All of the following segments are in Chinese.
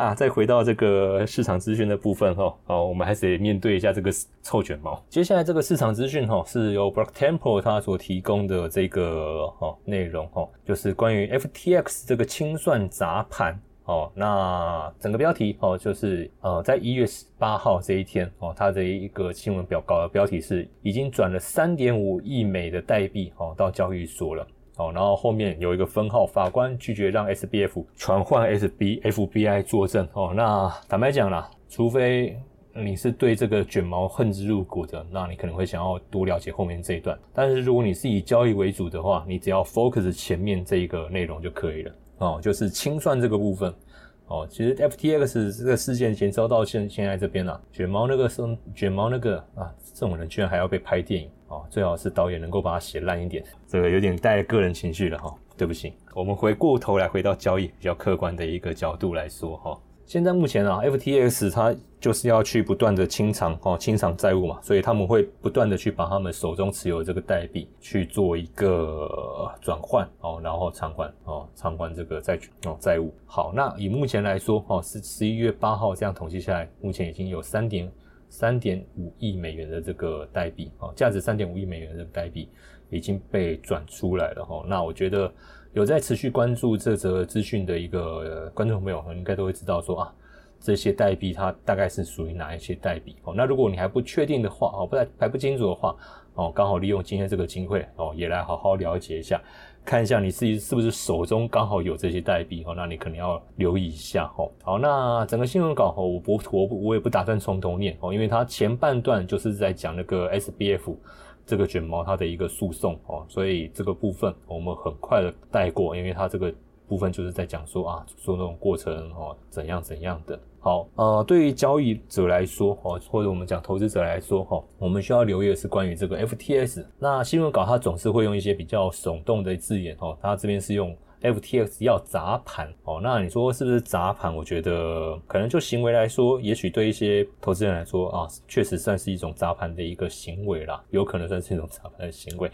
啊，再回到这个市场资讯的部分哈，哦，我们还是得面对一下这个臭卷毛。接下来这个市场资讯哈，是由 Block Temple 它所提供的这个哈内容哈，就是关于 FTX 这个清算砸盘。哦，那整个标题哦，就是呃，在一月十八号这一天哦，它的一个新闻表稿的标题是已经转了三点五亿美的代币哦到交易所了哦，然后后面有一个分号，法官拒绝让 SBF 传唤 SB FBI 作证哦。那坦白讲啦，除非你是对这个卷毛恨之入骨的，那你可能会想要多了解后面这一段。但是如果你是以交易为主的话，你只要 focus 前面这一个内容就可以了。哦，就是清算这个部分，哦，其实 FTX 这个事件延烧到现现在这边了，卷毛那个生卷毛那个啊，这种人居然还要被拍电影哦，最好是导演能够把它写烂一点，这个有点带个人情绪了哈，对不起，我们回过头来回到交易比较客观的一个角度来说哈。现在目前啊，FTX 它就是要去不断的清偿哦，清偿债务嘛，所以他们会不断的去把他们手中持有这个代币去做一个转换哦，然后偿还哦，偿还这个债权哦债务。好，那以目前来说哦，是十一月八号这样统计下来，目前已经有三点三点五亿美元的这个代币哦，价值三点五亿美元的代币已经被转出来了哈。那我觉得。有在持续关注这则资讯的一个观众朋友，应该都会知道说啊，这些代币它大概是属于哪一些代币哦。那如果你还不确定的话哦，不太还不清楚的话哦，刚好利用今天这个机会哦，也来好好了解一下，看一下你自己是不是手中刚好有这些代币哦，那你可能要留意一下哦。好，那整个新闻稿哦，我不我不我也不打算从头念哦，因为它前半段就是在讲那个 SBF。这个卷毛它的一个诉讼哦，所以这个部分我们很快的带过，因为它这个部分就是在讲说啊，说那种过程哦，怎样怎样的。好，呃，对于交易者来说哦，或者我们讲投资者来说哈，我们需要留意的是关于这个 FTS。那新闻稿它总是会用一些比较耸动的字眼哦，它这边是用。FTX 要砸盘哦，那你说是不是砸盘？我觉得可能就行为来说，也许对一些投资人来说啊，确实算是一种砸盘的一个行为啦，有可能算是一种砸盘的行为。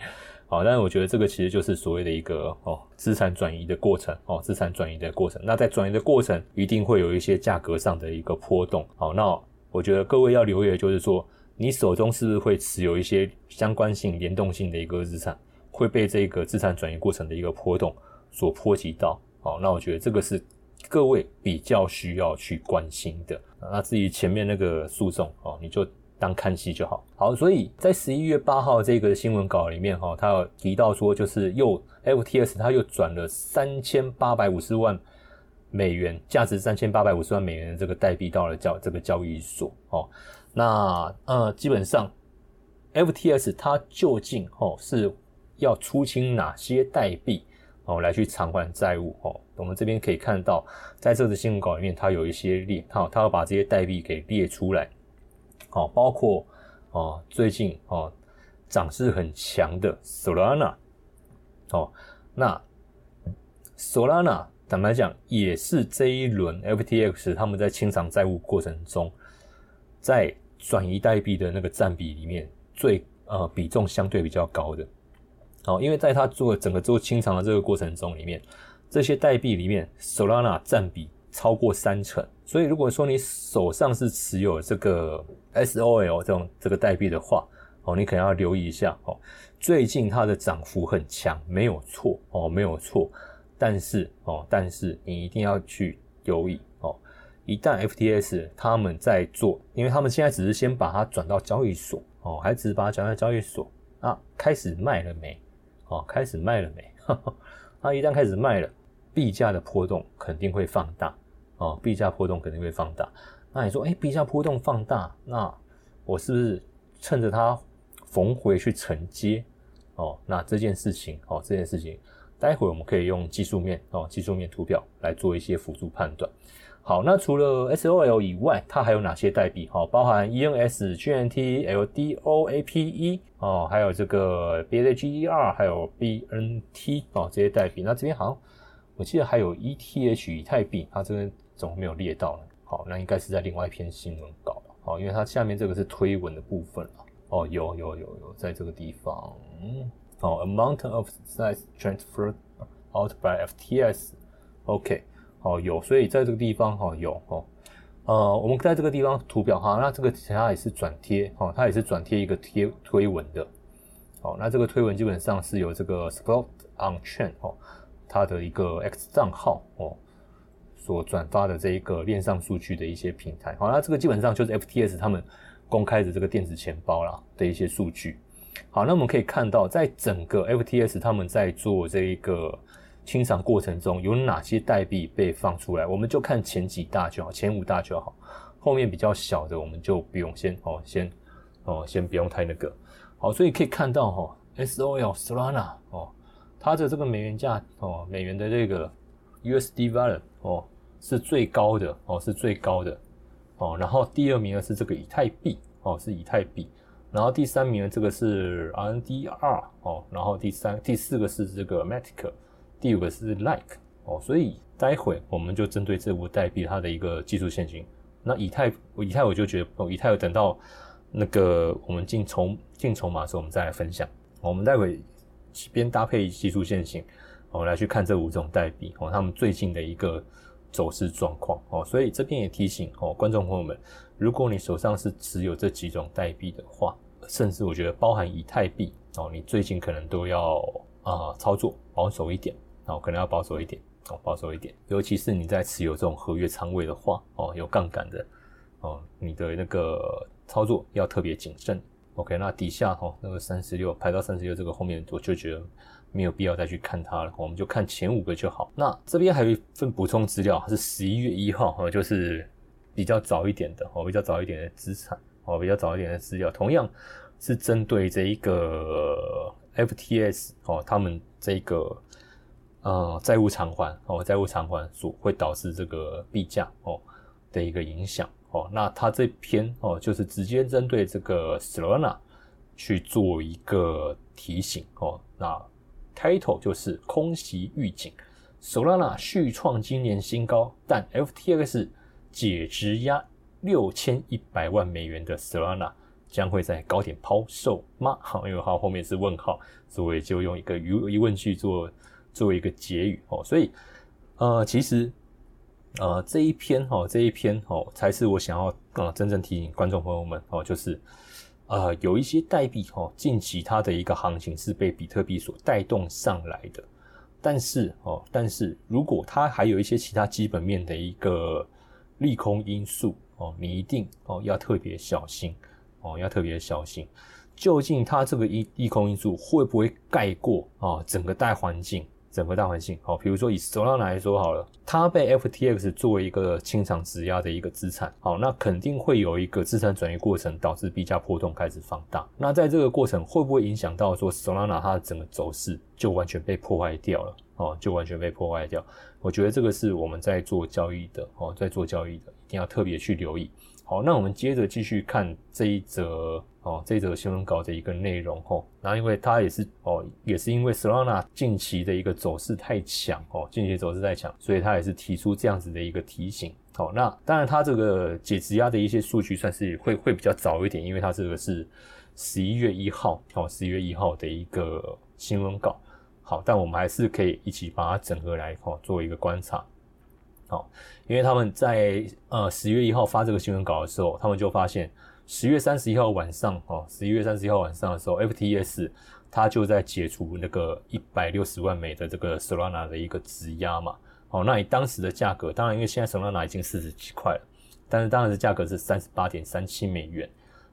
好，但是我觉得这个其实就是所谓的一个哦资产转移的过程哦，资产转移的过程。那在转移的过程，一定会有一些价格上的一个波动。好，那我觉得各位要留意的就是说，你手中是不是会持有一些相关性、联动性的一个资产，会被这个资产转移过程的一个波动。所波及到，好，那我觉得这个是各位比较需要去关心的。那至于前面那个诉讼，哦，你就当看戏就好。好，所以在十一月八号这个新闻稿里面，哈，他有提到说，就是又 FTS 他又转了三千八百五十万美元，价值三千八百五十万美元的这个代币到了交这个交易所，哦，那呃，基本上 FTS 它究竟哦是要出清哪些代币？哦，来去偿还债务哦。我们这边可以看到，在这次新闻稿里面，它有一些列，好，它要把这些代币给列出来。好，包括哦，最近哦涨势很强的 Solana。哦，那 Solana 坦白讲，也是这一轮 FTX 他们在清偿债务过程中，在转移代币的那个占比里面，最呃比重相对比较高的。哦，因为在他做整个做清偿的这个过程中里面，这些代币里面，Solana 占比超过三成，所以如果说你手上是持有这个 SOL 这种这个代币的话，哦，你可能要留意一下哦。最近它的涨幅很强，没有错哦，没有错。但是哦，但是你一定要去留意哦。一旦 FTS 他们在做，因为他们现在只是先把它转到交易所哦，还只是把它转到交易所啊，开始卖了没？哦，开始卖了没？那一旦开始卖了，币价的波动肯定会放大。哦，币价波动肯定会放大。那你说，哎，币价波动放大，那我是不是趁着它逢回去承接？哦，那这件事情，哦，这件事情，待会我们可以用技术面，哦，技术面图表来做一些辅助判断。好，那除了 SOL 以外，它还有哪些代币？好，包含 ENS、GNT、LDOAPE 哦，还有这个 BAGER，还有 BNT 哦，这些代币。那这边好像我记得还有 ETH 以太币，它这边怎么没有列到呢？好，那应该是在另外一篇新闻稿了。好，因为它下面这个是推文的部分了。哦，有有有有，在这个地方。哦，Amount of size transferred out by FTS。OK。哦有，所以在这个地方哈有哦，呃，我们在这个地方图表哈，那这个它也是转贴哦，它也是转贴一个贴推文的，哦，那这个推文基本上是由这个 Spot on Chain 哦，它的一个 X 账号哦所转发的这一个链上数据的一些平台，好，那这个基本上就是 FTS 他们公开的这个电子钱包啦的一些数据。好，那我们可以看到，在整个 FTS 他们在做这一个清偿过程中，有哪些代币被放出来？我们就看前几大就好，前五大就好，后面比较小的我们就不用先哦，先哦，先不用太那个。好，所以可以看到哈，SOL Solana 哦，它的这个美元价哦，美元的这个 USD value 哦是最高的哦，是最高的哦，然后第二名呢是这个以太币哦，是以太币。然后第三名呢这个是 RNDR 哦，然后第三、第四个是这个 Matic，第五个是 Like 哦，所以待会我们就针对这五代币它的一个技术线型。那以太，以太我就觉得哦，以太等到那个我们进筹进筹码的时候，我们再来分享。我们待会边搭配技术线型，我们来去看这五种代币哦，他们最近的一个走势状况哦。所以这边也提醒哦，观众朋友们，如果你手上是持有这几种代币的话，甚至我觉得包含以太币哦，你最近可能都要啊操作保守一点哦，可能要保守一点哦，保守一点。尤其是你在持有这种合约仓位的话哦，有杠杆的哦，你的那个操作要特别谨慎。OK，那底下哈那个三十六排到三十六这个后面，我就觉得没有必要再去看它了，我们就看前五个就好。那这边还有一份补充资料，是十一月一号哈，就是比较早一点的哦，比较早一点的资产。哦，比较早一点的资料，同样是针对这一个 FTS 哦，他们这个呃债务偿还哦，债务偿还所会导致这个币价哦的一个影响哦。那他这篇哦，就是直接针对这个 Solana 去做一个提醒哦。那 title 就是空袭预警，Solana 续创今年新高，但 FTX 解质押。六千一百万美元的 Solana 将会在高点抛售吗？好，因为它后面是问号，所以就用一个疑疑问句做作为一个结语哦。所以呃，其实呃这一篇哈，这一篇哦，才是我想要呃真正提醒观众朋友们哦，就是呃有一些代币哦，近期它的一个行情是被比特币所带动上来的，但是哦，但是如果它还有一些其他基本面的一个利空因素。哦，你一定哦要特别小心哦，要特别小心。究竟它这个一利空因素会不会盖过啊整个大环境？整个大环境好，比如说以 Solana 来说好了，它被 FTX 作为一个清偿质押的一个资产，好，那肯定会有一个资产转移过程，导致币价波动开始放大。那在这个过程会不会影响到说 Solana 它的整个走势就完全被破坏掉了？哦，就完全被破坏掉。我觉得这个是我们在做交易的哦，在做交易的一定要特别去留意。好，那我们接着继续看这一则哦，这一则新闻稿的一个内容哦。那因为它也是哦，也是因为 Solana 近期的一个走势太强哦，近期走势太强，所以它也是提出这样子的一个提醒。好，那当然它这个解质押的一些数据算是会会比较早一点，因为它这个是十一月一号哦，十一月一号的一个新闻稿。好，但我们还是可以一起把它整合来哦，做一个观察。好，因为他们在呃十月一号发这个新闻稿的时候，他们就发现十月三十一号晚上哦，十一月三十一号晚上的时候，FTS 它就在解除那个一百六十万美的这个 Solana 的一个质押嘛。哦，那以当时的价格，当然因为现在 Solana 已经四十几块了，但是当时的价格是三十八点三七美元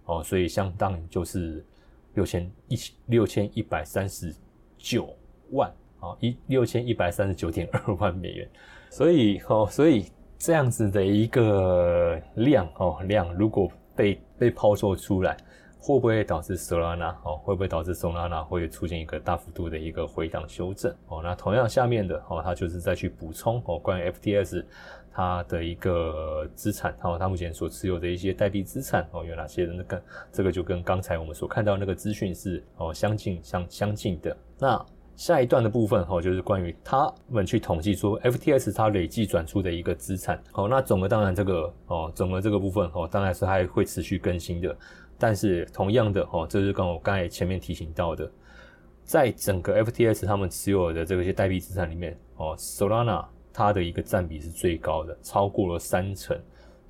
哦，所以相当于就是六千一六千一百三十九。万啊，一六千一百三十九点二万美元，所以哦，所以这样子的一个量哦量，如果被被抛售出来，会不会导致 Solana 哦，会不会导致 Solana 会出现一个大幅度的一个回档修正哦？那同样下面的哦，它就是再去补充哦，关于 FTS 它的一个资产哦，它目前所持有的一些代币资产哦，有哪些的那个这个就跟刚才我们所看到那个资讯是哦相近相相近的那。下一段的部分哈，就是关于他们去统计说 FTS 它累计转出的一个资产。好，那总额当然这个哦，总额这个部分哦，当然是还会持续更新的。但是同样的哦，这是跟我刚才前面提醒到的，在整个 FTS 他们持有的这些代币资产里面哦，Solana 它的一个占比是最高的，超过了三成。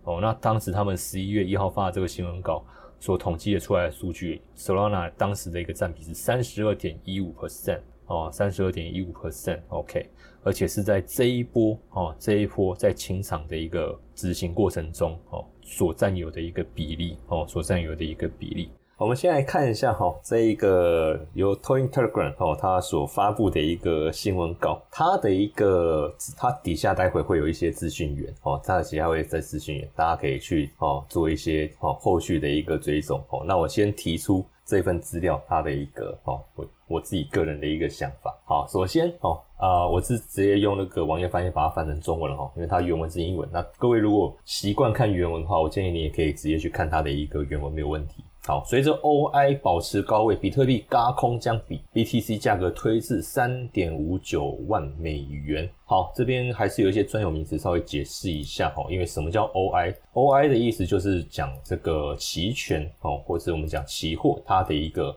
哦，那当时他们十一月一号发的这个新闻稿所统计的出来的数据，Solana 当时的一个占比是三十二点一五 percent，哦，三十二点一五 percent，OK，而且是在这一波，哦，这一波在清场的一个执行过程中，哦，所占有的一个比例，哦，所占有的一个比例。我们先来看一下哈，这一个由 Toin Telegram 哦，它所发布的一个新闻稿，它的一个它底下待会会有一些资讯源哦，它的底下会在资讯源，大家可以去哦做一些哦后续的一个追踪哦。那我先提出这份资料它的一个哦我我自己个人的一个想法。好，首先哦啊，我是直接用那个网页翻译把它翻成中文了哈，因为它原文是英文。那各位如果习惯看原文的话，我建议你也可以直接去看它的一个原文，没有问题。好，随着 OI 保持高位，比特币轧空将比 BTC 价格推至三点五九万美元。好，这边还是有一些专有名词稍微解释一下哈，因为什么叫 OI？OI 的意思就是讲这个期权哦，或者我们讲期货它的一个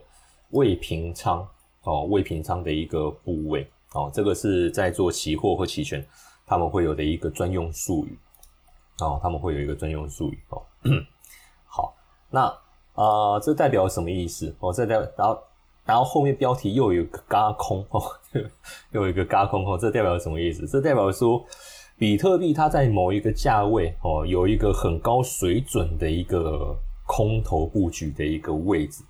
未平仓哦，未平仓的一个部位哦，这个是在做期货或期权他们会有的一个专用术语哦，他们会有一个专用术语哦。好，那。啊，这代表什么意思？哦，这代表，然后，然后后面标题又有一个嘎空哦，又有一个嘎空哦，这代表什么意思？这代表说，比特币它在某一个价位哦，有一个很高水准的一个空头布局的一个位置。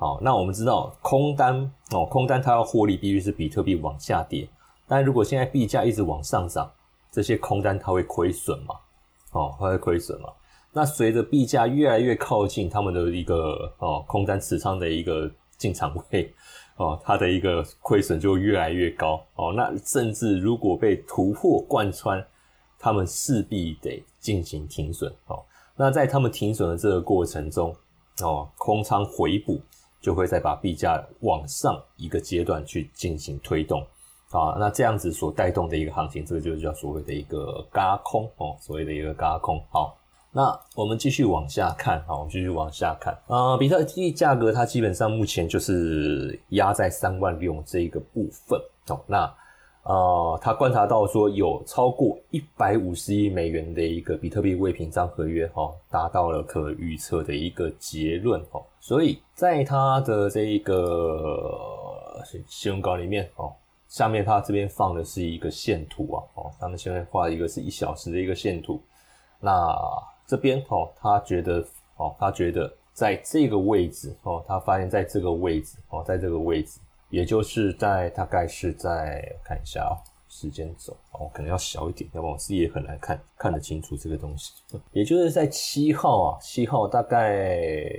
好，那我们知道空单哦，空单它要获利，必须是比特币往下跌。但如果现在币价一直往上涨，这些空单它会亏损嘛？哦，它会亏损嘛？那随着币价越来越靠近他们的一个哦空单持仓的一个进场位哦，它的一个亏损就越来越高哦。那甚至如果被突破贯穿，他们势必得进行停损哦。那在他们停损的这个过程中哦，空仓回补就会再把币价往上一个阶段去进行推动啊。那这样子所带动的一个行情，这个就叫所谓的一个嘎空哦，所谓的一个嘎空好。那我们继续往下看，好，我们继续往下看啊。比特币价格它基本上目前就是压在三万六这一个部分哦。那啊，他观察到说有超过一百五十亿美元的一个比特币未平仓合约哈，达到了可预测的一个结论哦。所以在他的这一个新闻稿里面哦，下面他这边放的是一个线图啊，哦，他们现在画一个是一小时的一个线图，那。这边哦，他觉得哦，他觉得在这个位置哦，他发现在这个位置哦，在这个位置，也就是在大概是在看一下哦，时间轴哦，可能要小一点，要不然我视野很难看看得清楚这个东西。也就是在七号啊，七号大概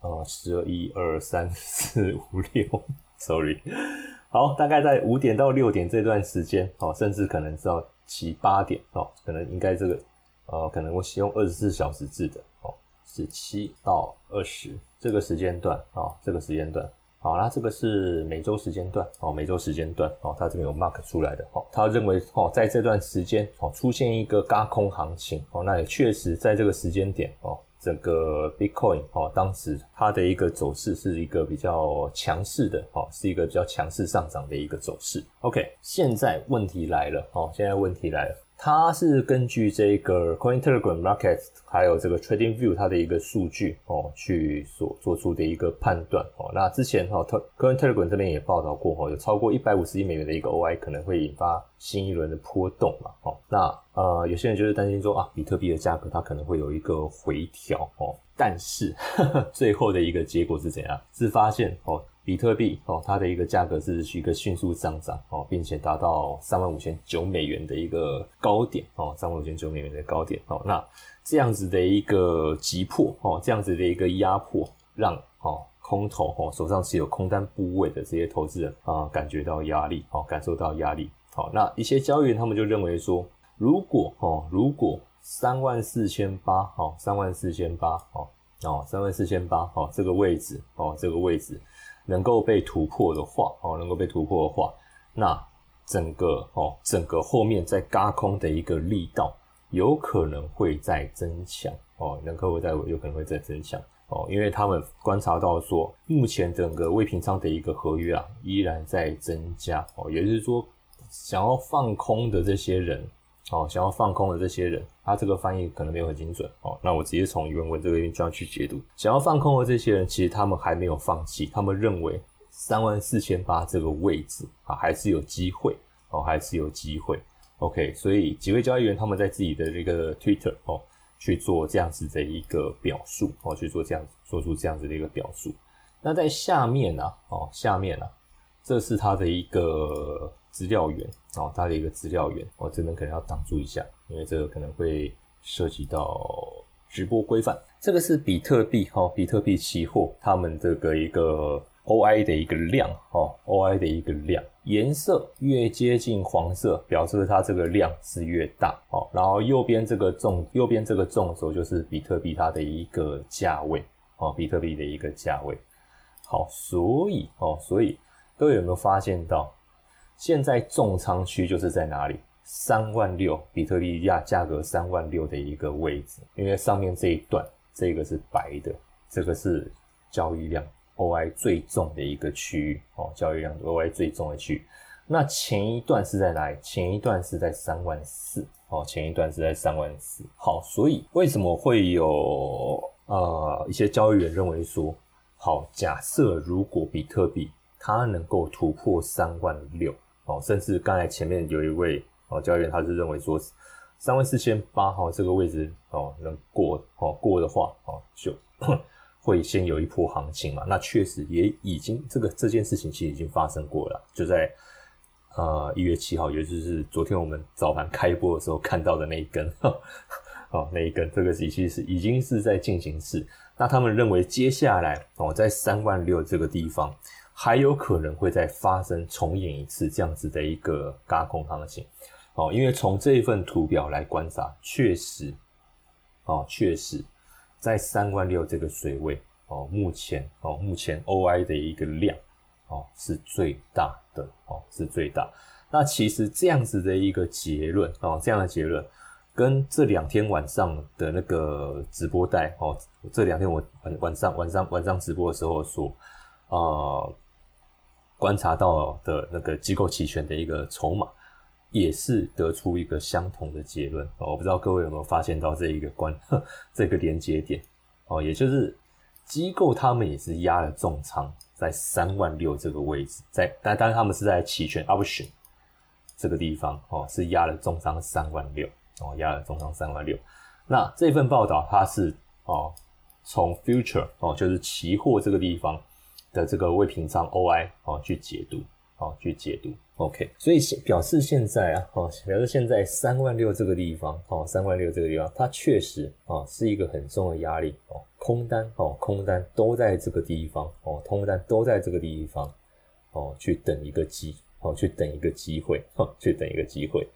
呃十二一二三四五六，sorry，好，大概在五点到六点这段时间哦，甚至可能到七八点哦，可能应该这个。呃，可能我使用二十四小时制的哦，十七到二十这个时间段啊，这个时间段好，那这个是每周时间段哦，每周时间段哦，它这边有 mark 出来的哦，他认为哦，在这段时间哦，出现一个嘎空行情哦，那也确实在这个时间点哦，整个 Bitcoin 哦，当时它的一个走势是一个比较强势的哦，是一个比较强势上涨的一个走势。OK，现在问题来了哦，现在问题来了。它是根据这个 Coin Telegram Market 还有这个 Trading View 它的一个数据哦，去所做出的一个判断哦。那之前哈，Coin Telegram 这边也报道过哈，有超过一百五十亿美元的一个 OI 可能会引发新一轮的波动嘛哦。那呃，有些人就是担心说啊，比特币的价格它可能会有一个回调哦。但是 最后的一个结果是怎样？是发现哦。比特币哦，它的一个价格是一个迅速上涨哦，并且达到三万五千九美元的一个高点哦，三万五千九美元的高点哦，那这样子的一个急迫哦，这样子的一个压迫，让哦空头哦手上持有空单部位的这些投资人啊感觉到压力哦，感受到压力好，那一些交易员他们就认为说，如果哦如果三万四千八哦，三万四千八哦哦三万四千八哦这个位置哦这个位置。能够被突破的话，哦，能够被突破的话，那整个哦，整个后面在嘎空的一个力道，有可能会在增强，哦，能够在有可能会在增强，哦，因为他们观察到说，目前整个未平仓的一个合约啊，依然在增加，哦，也就是说，想要放空的这些人，哦，想要放空的这些人，他这个翻译可能没有很精准哦。那我直接从原文这边就要去解读，想要放空的这些人，其实他们还没有放弃，他们认为三万四千八这个位置啊，还是有机会哦，还是有机会。OK，所以几位交易员他们在自己的这个 Twitter 哦去做这样子的一个表述哦，去做这样做出这样子的一个表述。那在下面呢哦，下面呢，这是他的一个资料源哦，他的一个资料源，我这边可能要挡住一下，因为这个可能会涉及到直播规范。这个是比特币哈，比特币期货他们这个一个。OI 的一个量哦，OI 的一个量，颜色越接近黄色，表示它这个量是越大哦。然后右边这个纵，右边这个纵轴就是比特币它的一个价位哦，比特币的一个价位。好，所以哦，所以各位有没有发现到，现在重仓区就是在哪里？三万六，比特币价价格三万六的一个位置，因为上面这一段这个是白的，这个是交易量。OI 最重的一个区域哦，交易量 OI 最重的区域。那前一段是在哪里？前一段是在三万四哦，前一段是在三万四。好，所以为什么会有呃一些交易员认为说，好，假设如果比特币它能够突破三万六哦，甚至刚才前面有一位哦教练他是认为说三万四千八哈这个位置哦能过哦过的话哦就。会先有一波行情嘛？那确实也已经这个这件事情其实已经发生过了，就在呃一月七号，也就是昨天我们早盘开播的时候看到的那一根，哦那一根，这个其实是已经是在进行式。那他们认为接下来哦在三万六这个地方还有可能会再发生重演一次这样子的一个轧空行情哦，因为从这一份图表来观察，确实哦确实。在三万六这个水位哦，目前哦，目前 OI 的一个量哦是最大的哦，是最大。那其实这样子的一个结论哦，这样的结论跟这两天晚上的那个直播带哦，这两天我晚晚上晚上晚上直播的时候说啊，观察到的那个机构期权的一个筹码，也是得出一个相同的结论。我不知道各位有没有发现到这一个关 这个连接点。哦，也就是机构他们也是压了重仓在三万六这个位置，在但当然他们是在期权 option 这个地方哦，是压了重仓三万六哦，压了重仓三万六。那这份报道它是哦，从 future 哦，就是期货这个地方的这个未平仓 OI 哦去解读哦去解读。OK，所以表示现在啊，哦，表示现在三万六这个地方，哦，三万六这个地方，它确实啊是一个很重的压力哦，空单哦，空单都在这个地方哦，空单都在这个地方哦，去等一个机哦，去等一个机会哦，去等一个机会。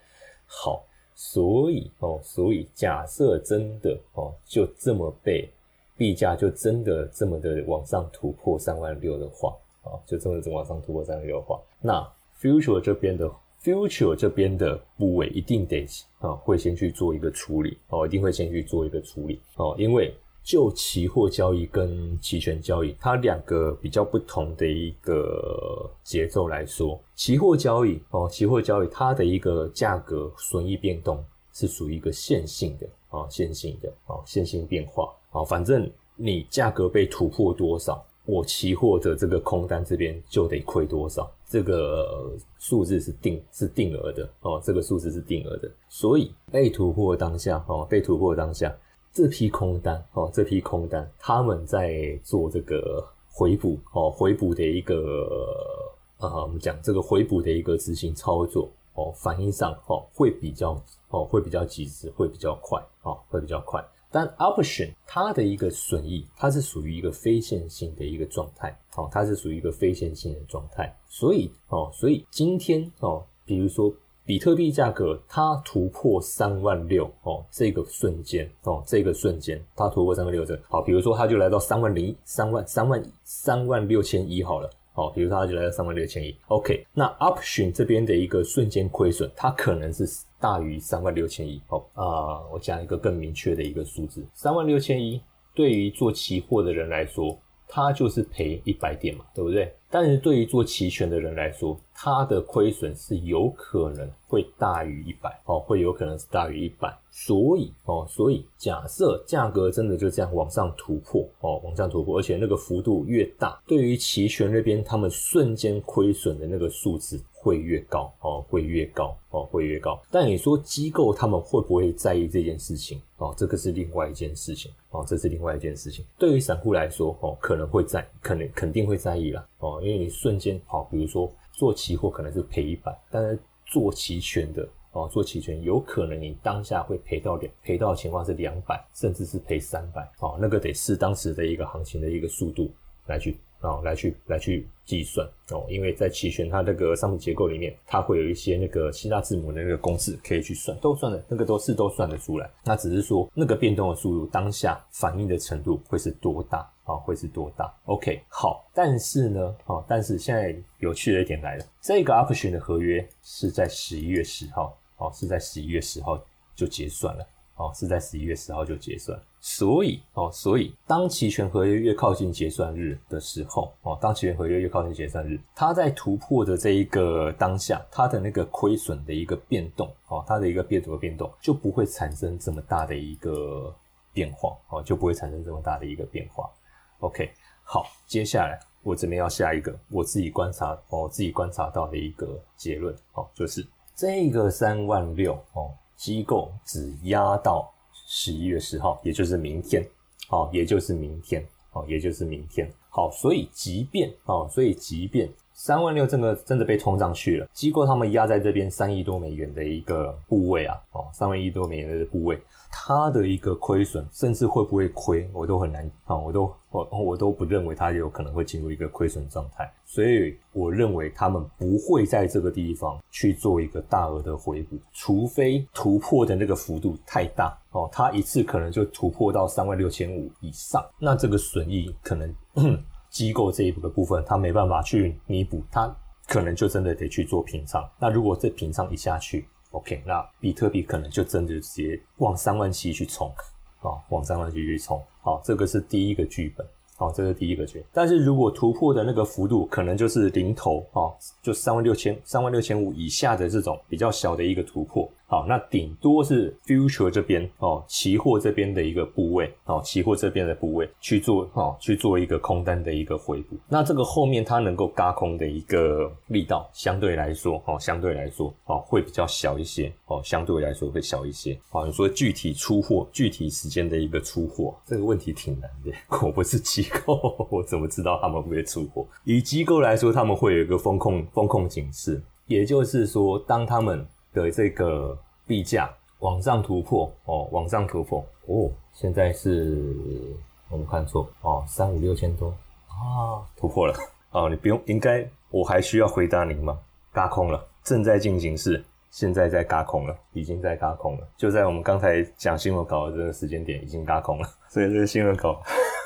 好，所以哦，所以假设真的哦，就这么被币价就真的这么的往上突破三万六的话啊，就这么的往上突破三万六的话，那。Future 这边的 Future 这边的部位一定得啊，会先去做一个处理哦，一定会先去做一个处理哦，因为就期货交易跟期权交易，它两个比较不同的一个节奏来说，期货交易哦，期货交易它的一个价格损益变动是属于一个线性的啊，线性的啊，线性变化啊，反正你价格被突破多少。我期货的这个空单这边就得亏多少？这个数字是定是定额的哦，这个数字是定额的。所以被突破当下哦，被突破当下这批空单哦，这批空单他们在做这个回补哦，回补的一个啊，我们讲这个回补的一个执行操作哦，反应上哦会比较哦会比较及时，会比较快哦，会比较快。但 option 它的一个损益，它是属于一个非线性的一个状态，哦，它是属于一个非线性的状态，所以哦，所以今天哦，比如说比特币价格它突破三万六哦，这个瞬间哦，这个瞬间它突破三万六这好，比如说它就来到三万零三万三万三万六千一好了。好，比如说它就来到三万六千亿，OK，那 option 这边的一个瞬间亏损，它可能是大于三万六千亿。好啊，我讲一个更明确的一个数字，三万六千亿对于做期货的人来说，它就是赔一百点嘛，对不对？但是对于做期权的人来说，它的亏损是有可能会大于一百哦，会有可能是大于一百。所以哦，所以假设价格真的就这样往上突破哦，往上突破，而且那个幅度越大，对于期权那边他们瞬间亏损的那个数字会越高哦，会越高哦，会越高。但你说机构他们会不会在意这件事情哦？这个是另外一件事情哦，这是另外一件事情。对于散户来说哦，可能会在，可能肯定会在意了哦，因为你瞬间好，比如说做期货可能是赔一百，但是做期权的。哦，做期权有可能你当下会赔到两赔到的情况是两百，甚至是赔三百。哦，那个得视当时的一个行情的一个速度来去哦，来去来去计算哦。因为在期权它那个商品结构里面，它会有一些那个希腊字母的那个公式可以去算，都算的那个都是都算得出来。那只是说那个变动的速度，当下反应的程度会是多大啊？会是多大？OK，好。但是呢，哦，但是现在有趣的一点来了，这个 option 的合约是在十一月十号。哦，是在十一月十号就结算了。哦，是在十一月十号就结算。所以，哦，所以当期权合约越靠近结算日的时候，哦，当期权合约越靠近结算日，它在突破的这一个当下，它的那个亏损的一个变动，哦，它的一个变动的变动就不会产生这么大的一个变化，哦，就不会产生这么大的一个变化。OK，好，接下来我这边要下一个我自己观察，哦，自己观察到的一个结论，哦，就是。这个三万六哦，机构只压到十一月十号，也就是明天，哦，也就是明天，哦，也就是明天。好，所以即便哦，所以即便三万六真的真的被冲上去了，机构他们压在这边三亿多美元的一个部位啊，哦，三万亿多美元的部位。它的一个亏损，甚至会不会亏，我都很难啊，我都我我都不认为它有可能会进入一个亏损状态，所以我认为他们不会在这个地方去做一个大额的回补，除非突破的那个幅度太大哦，它一次可能就突破到三万六千五以上，那这个损益可能机构这一部的部分，它没办法去弥补，它可能就真的得去做平仓。那如果这平仓一下去，OK，那比特币可能就真的直接往三万七去冲，啊，往三万七去冲，好，这个是第一个剧本，好，这是第一个剧。但是如果突破的那个幅度可能就是零头，啊，就三万六千、三万六千五以下的这种比较小的一个突破。好，那顶多是 future 这边哦，期货这边的一个部位哦，期货这边的部位去做哦，去做一个空单的一个回补。那这个后面它能够嘎空的一个力道，相对来说哦，相对来说哦，会比较小一些哦，相对来说会小一些。好，你说具体出货、具体时间的一个出货，这个问题挺难的。我不是机构，我怎么知道他们会不会出货？以机构来说，他们会有一个风控风控警示，也就是说，当他们的这个币价往上突破哦，往上突破哦，现在是我们看错哦，三五六千多啊，突破了哦，你不用，应该我还需要回答您吗？嘎空了，正在进行式，现在在嘎空了，已经在嘎空了，就在我们刚才讲新闻稿的这个时间点已经嘎空了，所以这个新闻稿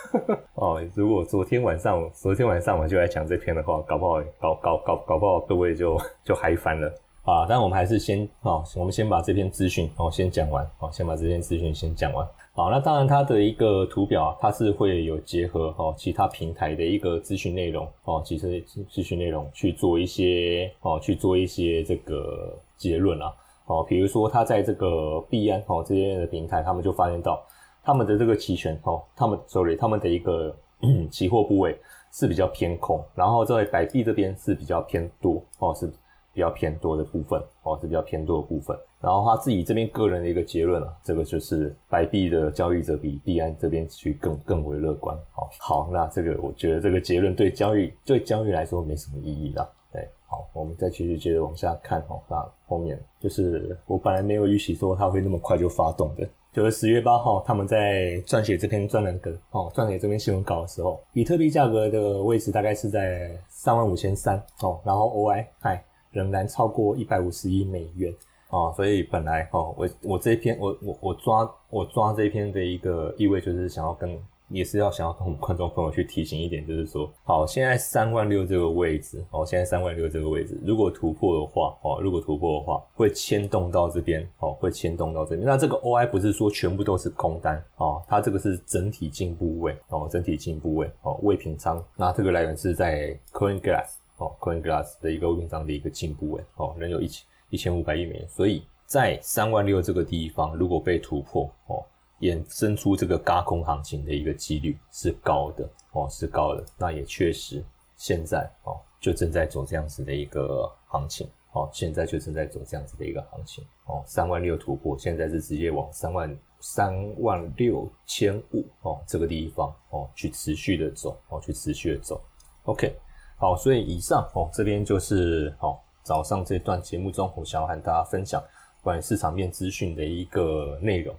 哦，如果昨天晚上，昨天晚上我就来讲这篇的话，搞不好搞搞搞搞不好各位就就嗨翻了。啊，但我们还是先哦，我们先把这篇资讯哦先讲完哦，先把这篇资讯先讲完。好，那当然它的一个图表，它是会有结合哦其他平台的一个资讯内容哦，其实资讯内容去做一些哦去做一些这个结论啊哦，比如说它在这个币安哦这些的平台，他们就发现到他们的这个期权哦，他们 sorry 他们的一个 期货部位是比较偏空，然后在百币这边是比较偏多哦是。比较偏多的部分哦，是比较偏多的部分。然后他自己这边个人的一个结论啊，这个就是白币的交易者比币安这边去更更为乐观。好，好，那这个我觉得这个结论对交易对交易来说没什么意义啦。对，好，我们再继续接着往下看哦。那后面就是我本来没有预期说它会那么快就发动的，就是十月八号他们在撰写这篇专栏的哦，撰写这篇新闻稿的时候，比特币价格的位置大概是在三万五千三哦，然后 OI 嗨。仍然超过一百五十亿美元啊，所以本来哦，我我这一篇我我我抓我抓这一篇的一个意味就是想要跟也是要想要跟我们观众朋友去提醒一点，就是说，好，现在三万六这个位置，哦，现在三万六这个位置，如果突破的话，哦，如果突破的话，会牵动到这边，哦，会牵动到这边。那这个 OI 不是说全部都是空单，哦，它这个是整体进步位，哦，整体进步位，哦，未平仓。那这个来源是在 Coin Glass，哦，Coin Glass 的一个未平仓的一个进步哎，哦，仍有一千一千五百亿美元。所以在三万六这个地方，如果被突破，哦。衍生出这个嘎空行情的一个几率是高的哦，是高的。那也确实现在哦，就正在走这样子的一个行情哦，现在就正在走这样子的一个行情哦，三万六突破，现在是直接往三万三万六千五哦这个地方哦去持续的走哦，去持续的走。OK，好，所以以上哦这边就是哦早上这段节目中，我想要和大家分享关于市场面资讯的一个内容。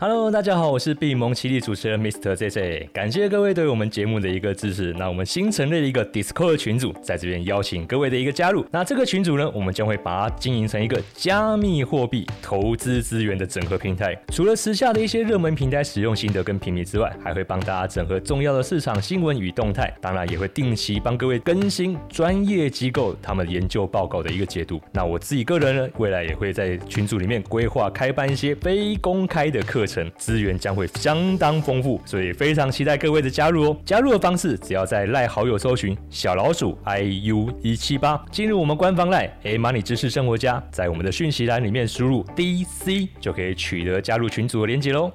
Hello，大家好，我是闭蒙奇力主持人 Mr. JJ，感谢各位对我们节目的一个支持。那我们新成立了一个 Discord 群组，在这边邀请各位的一个加入。那这个群组呢，我们将会把它经营成一个加密货币投资资源的整合平台。除了时下的一些热门平台使用心得跟评比之外，还会帮大家整合重要的市场新闻与动态。当然，也会定期帮各位更新专业机构他们研究报告的一个解读。那我自己个人呢，未来也会在群组里面规划开办一些非公开的课。资源将会相当丰富，所以非常期待各位的加入哦！加入的方式只要在赖好友搜寻小老鼠 i u 一七八，进入我们官方赖 A Money 知识生活家，在我们的讯息栏里面输入 D C 就可以取得加入群组的连接喽。